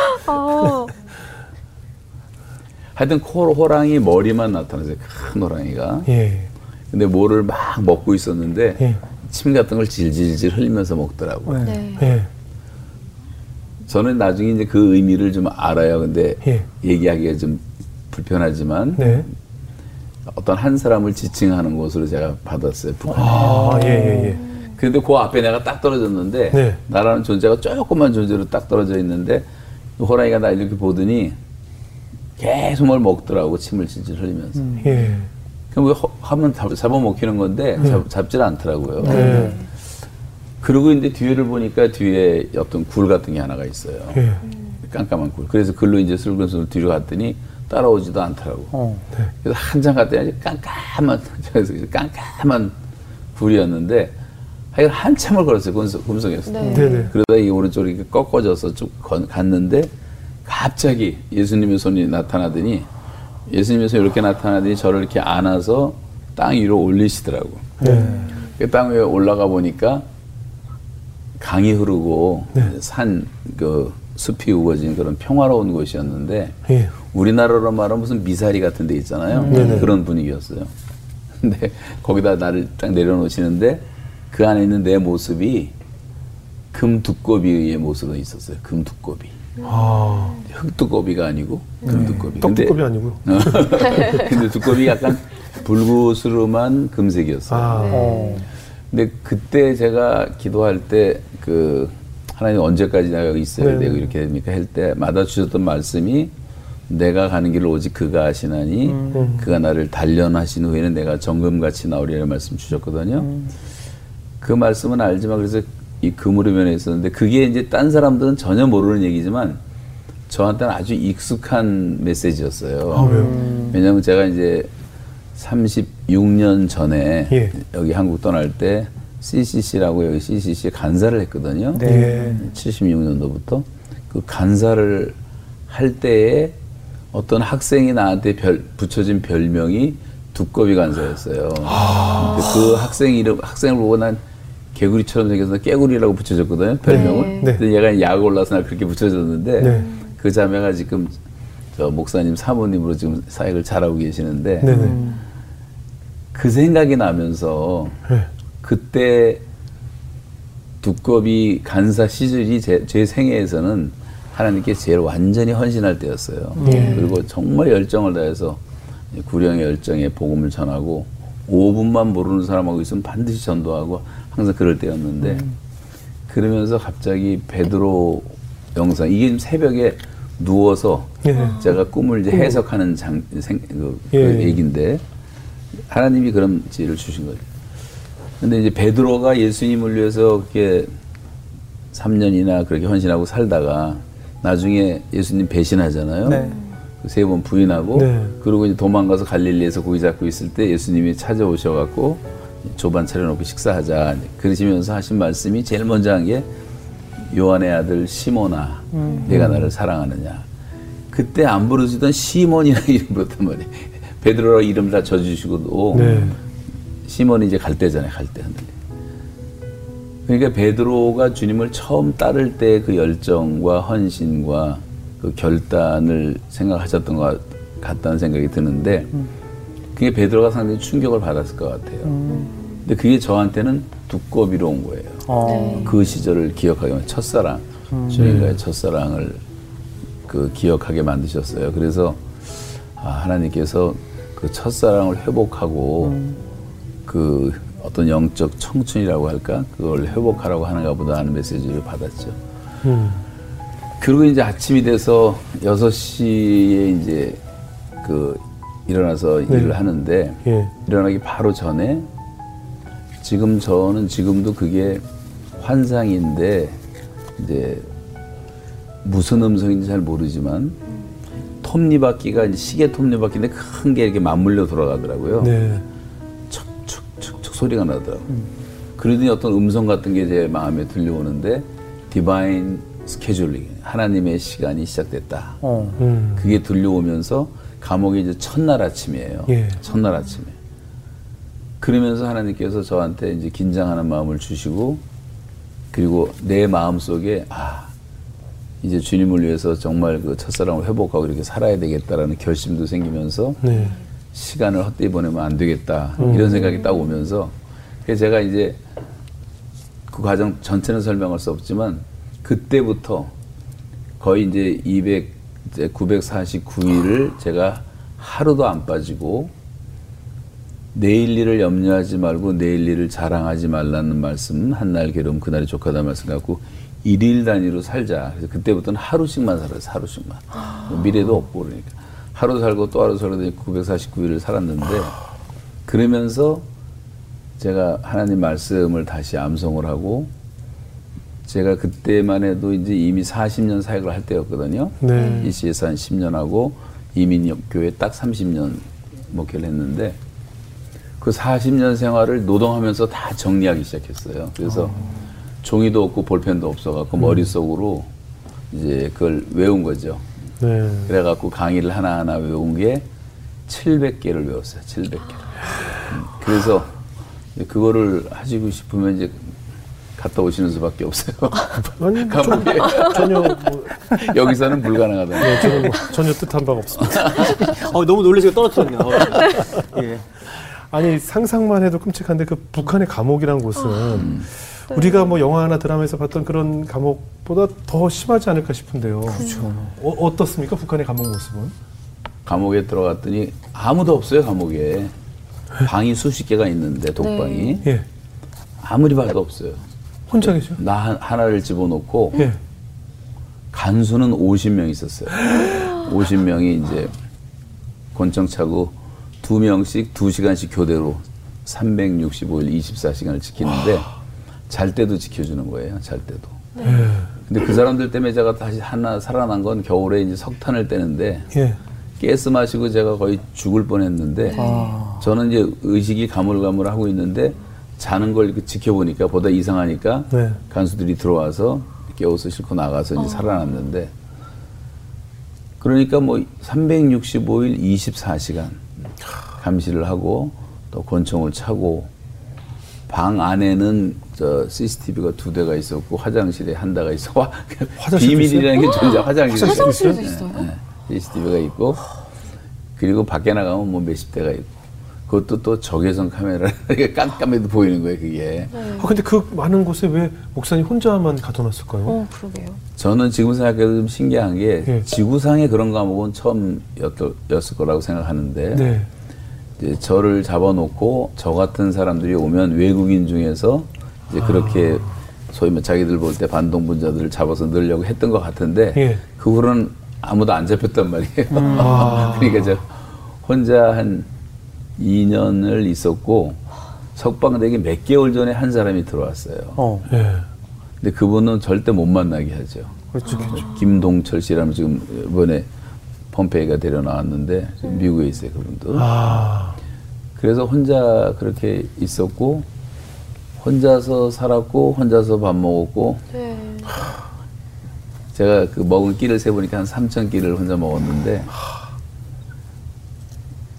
어. 하여튼 코 호랑이 머리만 나타나서요. 큰 호랑이가. 예. 근데 뭐를 막 먹고 있었는데 예. 침 같은 걸 질질질 흘리면서 먹더라고요. 네. 예. 저는 나중에 이제 그 의미를 좀 알아요. 근데 예. 얘기하기가 좀 불편하지만 네. 어떤 한 사람을 지칭하는 것으로 제가 받았어요. 북한에. 아, 예, 예, 예. 근데 그 앞에 내가 딱 떨어졌는데 네. 나라는 존재가 조그만 존재로 딱 떨어져 있는데 호랑이가 나 이렇게 보더니 계속 뭘 먹더라고 침을 질질 흘리면서. 음. 예. 그럼 왜 하면 잡아먹히는 건데 네. 잡, 잡질 않더라고요. 네. 그리고 이제 뒤를 보니까 뒤에 어떤 굴 같은 게 하나가 있어요. 예. 깜깜한 굴. 그래서 글로 이제 슬근슬 뒤로 갔더니 따라오지도 않더라고. 어. 네. 그래서 한참 갔더니 깜깜한, 깜깜한 굴이었는데, 하여간 한참을 걸었어요. 금속, 금속에서. 네. 네. 그러다 이 오른쪽으로 이렇게 꺾어져서 쭉 갔는데, 갑자기 예수님의 손이 나타나더니, 예수님의 손이 이렇게 나타나더니 저를 이렇게 안아서 땅 위로 올리시더라고. 네. 그땅 위에 올라가 보니까 강이 흐르고 네. 산그 숲이 우거진 그런 평화로운 곳이었는데 예. 우리나라로 말하면 무슨 미사리 같은 데 있잖아요. 음. 그런 분위기였어요. 근데 거기다 나를 딱 내려놓으시는데 그 안에 있는 내 모습이 금 두꺼비의 모습으로 있었어요. 금 두꺼비. 아. 흑두꺼비가 아니고 금두꺼비. 떡두꺼비 아니고요. 근데 두꺼비 약간 불구스름한 금색이었어요. 아. 네. 근데 그때 제가 기도할 때 그 하나님 언제까지 내가 여기 있어야 되고 이렇게 됩니까? 할 때마다 주셨던 말씀이 내가 가는 길을 오직 그가 하시나니 음. 그가 나를 단련하신 후에는 내가 정금같이 나오리라는 말씀 주셨거든요. 음. 그 말씀은 알지만 그래서 이 그물의 면에 있었는데 그게 이제 딴 사람들은 전혀 모르는 얘기지만 저한테는 아주 익숙한 메시지였어요. 아, 음. 왜냐하면 제가 이제 36년 전에 예. 여기 한국 떠날 때 CCC라고 여기 CCC 간사를 했거든요. 네. 76년도부터 그 간사를 할 때에 어떤 학생이 나한테 별, 붙여진 별명이 두꺼비 간사였어요. 아~ 그 학생 이름 학생을 보고 난 개구리처럼 생겨서 깨구리라고 붙여졌거든요. 별명을. 네. 근데 얘가 약 올라서 나 그렇게 붙여졌는데 네. 그 자매가 지금 저 목사님 사모님으로 지금 사역을 잘하고 계시는데 음. 그 생각이 나면서 네. 그때 두꺼비 간사 시절이 제, 제 생애에서는 하나님께 제일 완전히 헌신할 때였어요. 네. 그리고 정말 열정을 다해서 구령의 열정에 복음을 전하고 5분만 모르는 사람하고 있으면 반드시 전도하고 항상 그럴 때였는데 음. 그러면서 갑자기 베드로 영상 이게 새벽에 누워서 예. 제가 꿈을 이제 해석하는 장, 생, 그, 그 예. 얘기인데 하나님이 그런 지혜를 주신 거죠. 근데 이제 베드로가 예수님을 위해서 그렇게 3년이나 그렇게 헌신하고 살다가 나중에 예수님 배신하잖아요. 네. 그 세번 부인하고 네. 그리고 이제 도망가서 갈릴리에서 고기 잡고 있을 때 예수님이 찾아오셔갖고 조반 차려놓고 식사하자 그러시면서 하신 말씀이 제일 먼저 한 게 요한의 아들 시모나 음. 내가 나를 사랑하느냐 그때 안 부르시던 시몬이라는 이름 부르단 말이에요 베드로라 이름 다 져주시고도 네. 시몬이 이제 갈 때잖아요. 갈 때 흔들리. 그러니까 베드로가 주님을 처음 따를 때 그 열정과 헌신과 그 결단을 생각하셨던 것 같다는 생각이 드는데 그게 베드로가 상당히 충격을 받았을 것 같아요. 근데 그게 저한테는 두꺼비로 온 거예요. 어. 그 시절을 기억하게 만 첫사랑 음. 주님과의 첫사랑을 그 기억하게 만드셨어요. 그래서 아, 하나님께서 그 첫사랑을 회복하고 음. 그 어떤 영적 청춘이라고 할까 그걸 회복하라고 하는가 보다 하는 메시지를 받았죠. 음. 그리고 이제 아침이 돼서 6시에 이제 그 일어나서 네. 일을 하는데 예. 일어나기 바로 전에 지금 저는 지금도 그게 환상인데 이제 무슨 음성인지 잘 모르지만 톱니바퀴가 이제 시계 톱니바퀴인데 큰 게 이렇게 맞물려 돌아가더라고요. 네. 소리가 나더라고. 음. 그러더니 어떤 음성 같은 게 제 마음에 들려오는데 디바인 스케줄링 하나님의 시간이 시작됐다. 어. 음. 그게 들려오면서 감옥에 이제 첫날 아침이에요. 예. 첫날 아침에. 그러면서 하나님께서 저한테 이제 긴장하는 마음을 주시고 그리고 내 마음 속에 아 이제 주님을 위해서 정말 그 첫사랑을 회복하고 이렇게 살아야 되겠다라는 결심도 생기면서 네. 시간을 헛되이 보내면 안 되겠다 음. 이런 생각이 딱 오면서 그래서 제가 이제 그 과정 전체는 설명할 수 없지만 그때부터 거의 이제 200 이제 949일을 제가 하루도 안 빠지고 내일 일을 염려하지 말고 내일 일을 자랑하지 말라는 말씀 한날 괴로움 그날이 족하다 말씀 갖고 일일 단위로 살자. 그래서 그때부터는 하루씩만 살아요. 하루씩만. 미래도 없고 그러니까. 하루 살고 또 하루 살고 949일을 살았는데 그러면서 제가 하나님 말씀을 다시 암송을 하고 제가 그때만 해도 이제 이미 40년 사역을 할 때였거든요. 네. 이 시에서 한 10년 하고 이민교회 딱 30년 목회를 했는데 그 40년 생활을 노동하면서 다 정리하기 시작했어요. 그래서 어. 종이도 없고 볼펜도 없어갖고 음. 머릿속으로 이제 그걸 외운 거죠. 네. 그래갖고 강의를 하나하나 외운 게 700개를 외웠어요. 700개. 음. 그래서 그거를 하시고 싶으면 이제 갔다 오시는 수밖에 없어요. 아니, 감옥에 전혀 뭐... 여기서는 불가능하다. 네, 저는 뭐 전혀 뜻한 바가 없습니다. 어, 너무 놀라시고 떨어뜨렸네요. 예. 아니 상상만 해도 끔찍한데 그 북한의 감옥이란 곳은 음. 우리가 뭐 영화나 드라마에서 봤던 그런 감옥보다 더 심하지 않을까 싶은데요. 그렇죠. 어, 떻습니까 북한의 감옥 모습은? 감옥에 들어갔더니 아무도 없어요 감옥에. 방이 수십 개가 있는데 독방이 네. 예. 아무리 봐도 없어요. 혼자 계셔? 나 하나를 집어넣고 예. 간수는 50명 있었어요. 50명이 이제 권총 차고 두 명씩 두 시간씩 교대로 365일 24시간을 지키는데 잘 때도 지켜주는 거예요. 잘 때도. 네. 근데 그 사람들 때문에 제가 다시 하나 살아난 건 겨울에 이제 석탄을 떼는데 예. 가스 마시고 제가 거의 죽을 뻔했는데 아. 저는 이제 의식이 가물가물하고 있는데 자는 걸 이렇게 지켜보니까 보다 이상하니까 네. 간수들이 들어와서 깨워서 싣고 나가서 이제 어. 살아났는데 그러니까 뭐 365일 24시간 감시를 하고 또 권총을 차고 방 안에는 저 CCTV가 두 대가 있었고 화장실에 한 대가 있어. 비밀이라는 게 존재. 화장실에 화장실도 있어요. 네, CCTV가 있고 그리고 밖에 나가면 뭐 몇십 대가 있고. 그것도 또 적외선 카메라 깜깜해도 보이는 거예요 그게. 네. 아 근데 그 많은 곳에 왜 목사님 혼자만 가둬놨을까요? 어 그러게요. 저는 지금 생각해도 좀 신기한 게 네. 지구상에 그런 과목은 처음이었을 거라고 생각하는데 네. 이제 저를 잡아놓고 저 같은 사람들이 오면 외국인 중에서 이제 그렇게 아. 소위 뭐 자기들 볼 때 반동분자들을 잡아서 넣으려고 했던 것 같은데 예. 그 후로는 아무도 안 잡혔단 말이에요. 음. 아. 그러니까 저 혼자 한 2년을 있었고 석방되기 몇 개월 전에 한 사람이 들어왔어요. 어. 예. 근데 그분은 절대 못 만나게 하죠. 그렇죠, 그렇죠. 김동철 씨라면 지금 이번에 pom페이가 데려 나왔는데 미국에 있어요 그분도. 아. 그래서 혼자 그렇게 있었고 혼자서 살았고 혼자서 밥 먹었고. 네. 제가 그 먹은 끼를 세보니까 한 3천 끼를 혼자 먹었는데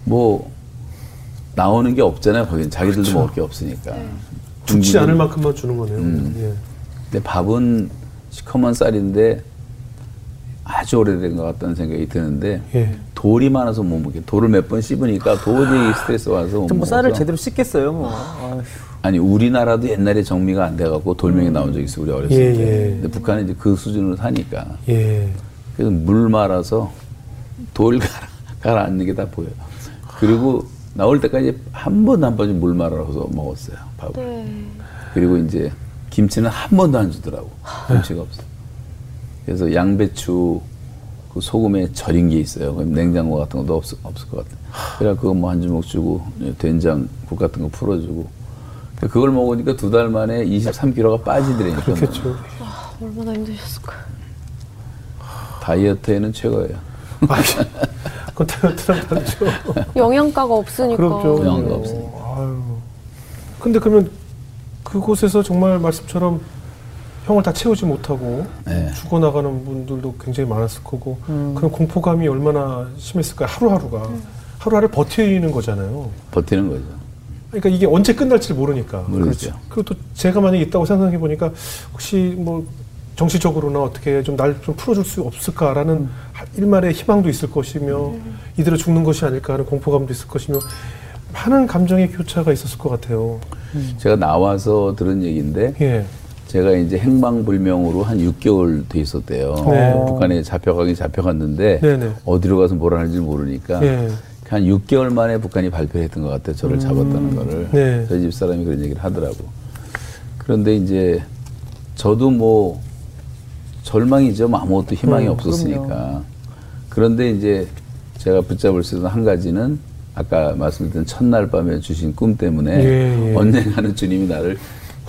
뭐 나오는 게 없잖아요. 거긴 자기들도 그렇죠. 먹을 게 없으니까. 네. 죽지 않을 만큼만 주는 거네요. 음. 예. 근데 밥은 시커먼 쌀인데 아주 오래된 것 같다는 생각이 드는데 예. 돌이 많아서 못 먹게 돌을 몇 번 씹으니까 도저히 스트레스 와서 못 뭐 쌀을 제대로 씻겠어요 뭐. 아휴. 아니 우리나라도 옛날에 정미가 안 돼갖고 돌멩이 음. 나온 적 있어 우리 어렸을 예, 때. 예. 근데 북한은 이제 그 수준으로 사니까. 예. 그래서 물 말아서 돌 가라, 가라앉는 게 다 보여요. 그리고 나올 때까지 한 번도 안 빠진 물 말아서 먹었어요 밥을. 네. 그리고 이제 김치는 한 번도 안 주더라고. 김치가 없어. 그래서 양배추 그 소금에 절인 게 있어요. 그럼 냉장고 같은 것도 없, 없을 것 같아. 그래 그거 뭐 한 주먹 주고 된장 국 같은 거 풀어주고 그걸 먹으니까 두 달 만에 23kg가 빠지더라니까. 그렇겠죠. 아, 얼마나 힘드셨을까. 다이어트에는 최고예요. 그건 다이어트랑 다르죠. 영양가가 없으니까. 그렇죠. 영양가 없으니까. 아유. 근데 그러면 그곳에서 정말 말씀처럼 형을 다 채우지 못하고 네. 죽어나가는 분들도 굉장히 많았을 거고 음. 그런 공포감이 얼마나 심했을까요? 하루하루가. 음. 하루하루 버티는 거잖아요. 버티는 거죠. 그러니까 이게 언제 끝날지 모르니까. 그렇죠. 그리고 또 제가 만약에 있다고 생각해 보니까 혹시 뭐 정치적으로나 어떻게 좀 날 좀 풀어줄 수 없을까라는 음. 일말의 희망도 있을 것이며 음. 이대로 죽는 것이 아닐까 하는 공포감도 있을 것이며 많은 감정의 교차가 있었을 것 같아요. 음. 제가 나와서 들은 얘기인데 예. 제가 이제 행방불명으로 한 6개월 돼 있었대요. 네. 북한에 잡혀가긴 잡혀갔는데 네네. 어디로 가서 뭘 하는지 모르니까 네. 한 6개월 만에 북한이 발표했던 것 같아요. 저를 음. 잡았다는 거를. 네. 저희 집 사람이 그런 얘기를 하더라고. 그런데 이제 저도 뭐 절망이죠. 뭐 아무것도 희망이 음, 없었으니까. 그럼요. 그런데 이제 제가 붙잡을 수 있는 한 가지는 아까 말씀드린 첫날 밤에 주신 꿈 때문에 예, 예. 언젠가는 주님이 나를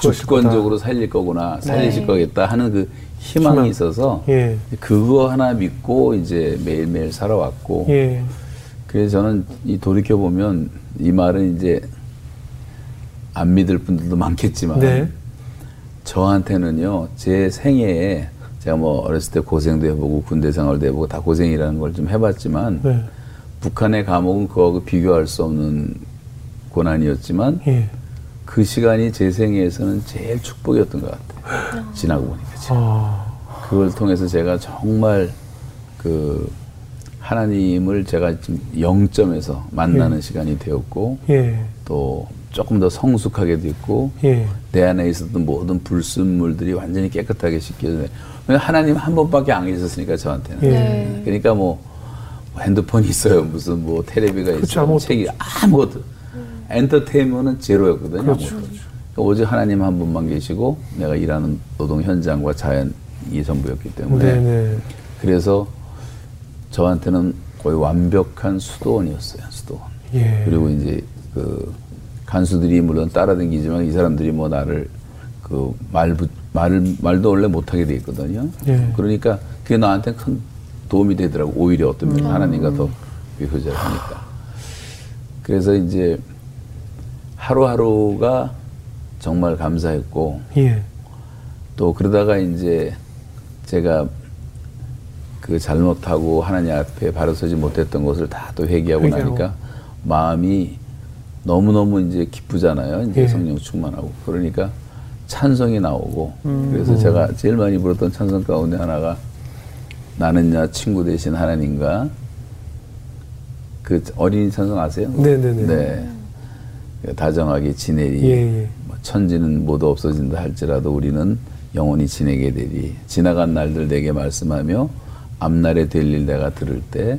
주권적으로 살릴 거구나, 살리실 네. 거겠다 하는 그 희망이 희망. 있어서 예. 그거 하나 믿고 이제 매일매일 살아왔고 예. 그래서 저는 이 돌이켜 보면 이 말은 이제 안 믿을 분들도 많겠지만 네. 저한테는요 제 생애에 제가 뭐 어렸을 때 고생도 해보고 군대 생활도 해보고 다 고생이라는 걸 좀 해봤지만 네. 북한의 감옥은 그거하고 비교할 수 없는 고난이었지만 예. 그 시간이 제 생애에서는 제일 축복이었던 것 같아요. 아. 지나고 보니까 지금. 아. 그걸 통해서 제가 정말 그 하나님을 제가 좀 영점에서 만나는 예. 시간이 되었고 예. 또 조금 더 성숙하게 됐고 예. 내 안에 있었던 모든 불순물들이 완전히 깨끗하게 씻겨져. 하나님 한 번밖에 안 계셨으니까 저한테는. 예. 그러니까 뭐 핸드폰이 있어요. 무슨 뭐 텔레비가 있어요. 그렇죠, 책이 아무것도. 음. 엔터테인먼트는 제로였거든요. 그렇죠, 그렇죠. 그러니까 오직 하나님 한 분만 계시고 내가 일하는 노동 현장과 자연이 전부였기 때문에 네네. 네. 그래서 저한테는 거의 완벽한 수도원이었어요. 수도원. 예. 그리고 이제 그 간수들이 물론 따라다니지만 이 사람들이 뭐 나를 그 말, 말, 말도 원래 못하게 돼 있거든요. 예. 그러니까 그게 나한테 큰 도움이 되더라고. 오히려 어떤 면 음. 하나님과 더 비교를 하니까. 그래서 이제 하루하루가 정말 감사했고 예. 또 그러다가 이제 제가 그 잘못하고 하나님 앞에 바로 서지 못했던 것을 다 또 회개하고 나니까 마음이 너무너무 이제 기쁘잖아요. 이제 예. 성령 충만하고. 그러니까 찬성이 나오고. 음. 그래서 제가 제일 많이 불렀던 찬성 가운데 하나가 나는 야 친구 대신 하나님과 그 어린이 찬송 아세요? 네네네. 네. 그 다정하게 지내리. 예, 예. 뭐 천지는 모두 없어진다 할지라도 우리는 영원히 지내게 되리. 지나간 날들 내게 말씀하며 앞날에 될 일 내가 들을 때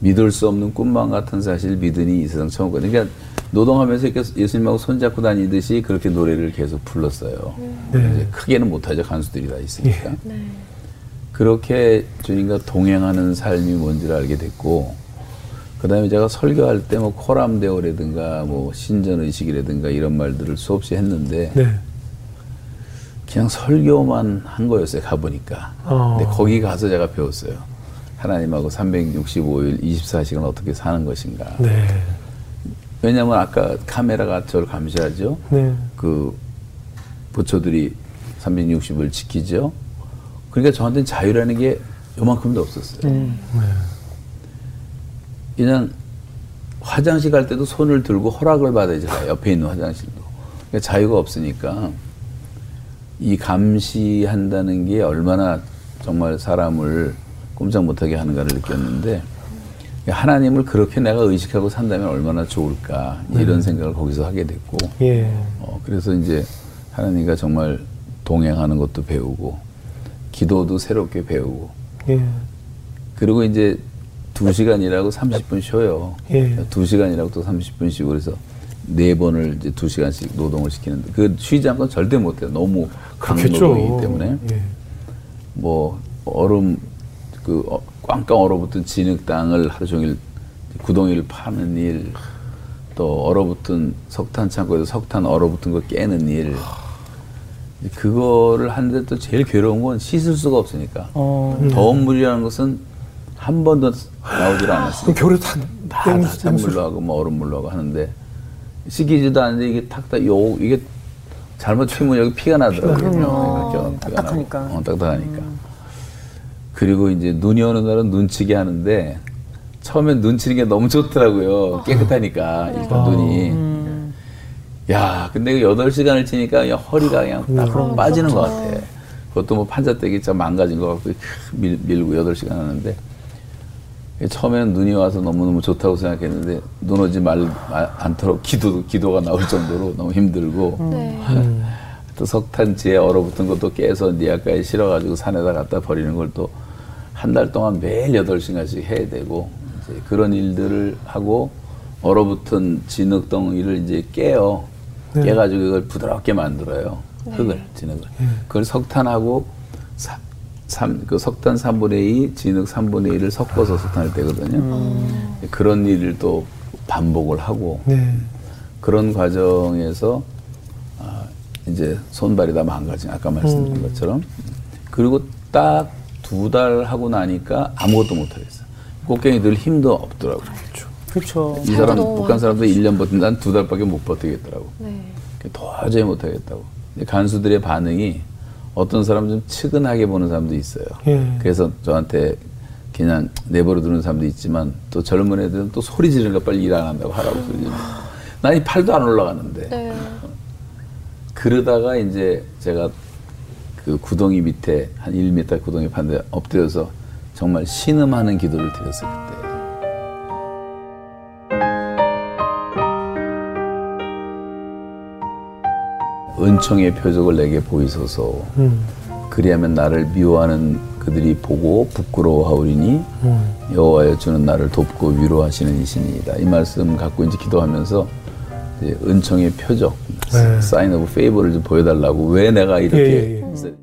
믿을 수 없는 꿈만 같은 사실 믿으니 이 세상 처음 거든요. 그러니까 노동하면서 이렇게 예수님하고 손잡고 다니듯이 그렇게 노래를 계속 불렀어요. 네. 크게는 못하죠. 간수들이 다 있으니까. 예. 네. 그렇게 주님과 동행하는 삶이 뭔지를 알게 됐고 그 다음에 제가 설교할 때 뭐 코람데오라든가 뭐 신전의식이라든가 이런 말들을 수없이 했는데 네. 그냥 설교만 한 거였어요 가보니까 어. 근데 거기 가서 제가 배웠어요 하나님하고 365일 24시간 어떻게 사는 것인가 네. 왜냐하면 아까 카메라가 저를 감시하죠 네. 그 부처들이 360을 지키죠 그러니까 저한테는 자유라는 게 요만큼도 없었어요. 음. 네. 그냥 화장실 갈 때도 손을 들고 허락을 받아야지 가요. 옆에 있는 화장실도. 그러니까 자유가 없으니까 이 감시한다는 게 얼마나 정말 사람을 꼼짝 못하게 하는가를 느꼈는데 하나님을 그렇게 내가 의식하고 산다면 얼마나 좋을까 이런 네. 생각을 거기서 하게 됐고 예. 어, 그래서 이제 하나님과 정말 동행하는 것도 배우고 기도도 새롭게 배우고. 예. 그리고 이제 두 시간이라고 30분 쉬어요. 예. 두 시간이라고 또 30분 쉬고 그래서 네 번을 이제 두 시간씩 노동을 시키는데 그 쉬지 않고 절대 못 해요. 너무 강노동이기 때문에. 예. 뭐 얼음 그 어, 꽝꽝 얼어붙은 진흙 땅을 하루 종일 구덩이를 파는 일, 또 얼어붙은 석탄 창고에서 석탄 얼어붙은 거 깨는 일. 그거를 하는데 또 제일 괴로운 건 씻을 수가 없으니까. 어. 더운 물이라는 것은 한 번도 나오질 않았어요. 겨울에 다, 다, 다 찬물로 하고 뭐 얼음물로 하고 하는데 씻기지도 않는데 이게 탁탁 요 이게 잘못 튀면 여기 피가 나더라고요. 어, 딱딱하니까. 어, 딱딱하니까. 음. 그리고 이제 눈이 오는 날은 눈치게 하는데 처음엔 눈치는 게 너무 좋더라고요. 깨끗하니까 일단 아. 눈이. 음. 야, 근데 8시간을 치니까 그냥 허리가 그냥 딱 음, 빠지는 그렇죠. 것 같아. 그것도 뭐 판자떼기 참 망가진 것 같고 밀, 밀고 8시간 하는데 처음에는 눈이 와서 너무너무 좋다고 생각했는데 눈 오지 말, 않도록 기도, 기도가 나올 정도로 너무 힘들고 네. 또 석탄지에 얼어붙은 것도 깨서 니아까지 실어가지고 산에다 갖다 버리는 걸또 한 달 동안 매일 8시간씩 해야 되고 이제 그런 일들을 하고 얼어붙은 진흙덩이를 이제 깨요. 네. 깨가지고 이걸 부드럽게 만들어요. 네. 흙을, 진흙을. 네. 그걸 석탄하고 사, 삼, 그 석탄 3분의 2, 진흙 3분의 1을 섞어서 석탄을 떼거든요. 음. 그런 일을 또 반복을 하고 네. 그런 과정에서 아, 이제 손발이 다 망가진 아까 말씀드린 음. 것처럼 그리고 딱 두 달 하고 나니까 아무것도 못 하겠어요. 꽃갱이 들 힘도 없더라고요. 그렇죠. 그렇죠. 이 사람 북한 사람도 1년 버틴 난두 달밖에 못 버티겠더라고. 네. 도저히 못 하겠다고. 간수들의 반응이 어떤 사람은 좀 측은하게 보는 사람도 있어요. 예. 그래서 저한테 그냥 내버려 두는 사람도 있지만 또 젊은 애들은 또 소리 지르는 거 빨리 일 안 한다고 하라고 소리 지르는 난이 팔도 안 올라가는데. 네. 그러다가 이제 제가 그 구덩이 밑에 한 1m 구덩이 판데 엎드려서 정말 신음하는 기도를 드렸어요 그때. 은총의 표적을 내게 보이소서. 음. 그리하면 나를 미워하는 그들이 보고 부끄러워하오리니 음. 여호와여 주는 나를 돕고 위로하시는 이시니이다. 이 말씀 갖고 이제 기도하면서 은총의 표적, 네. sign of favor를 좀 보여달라고 왜 내가 이렇게 예, 예, 예.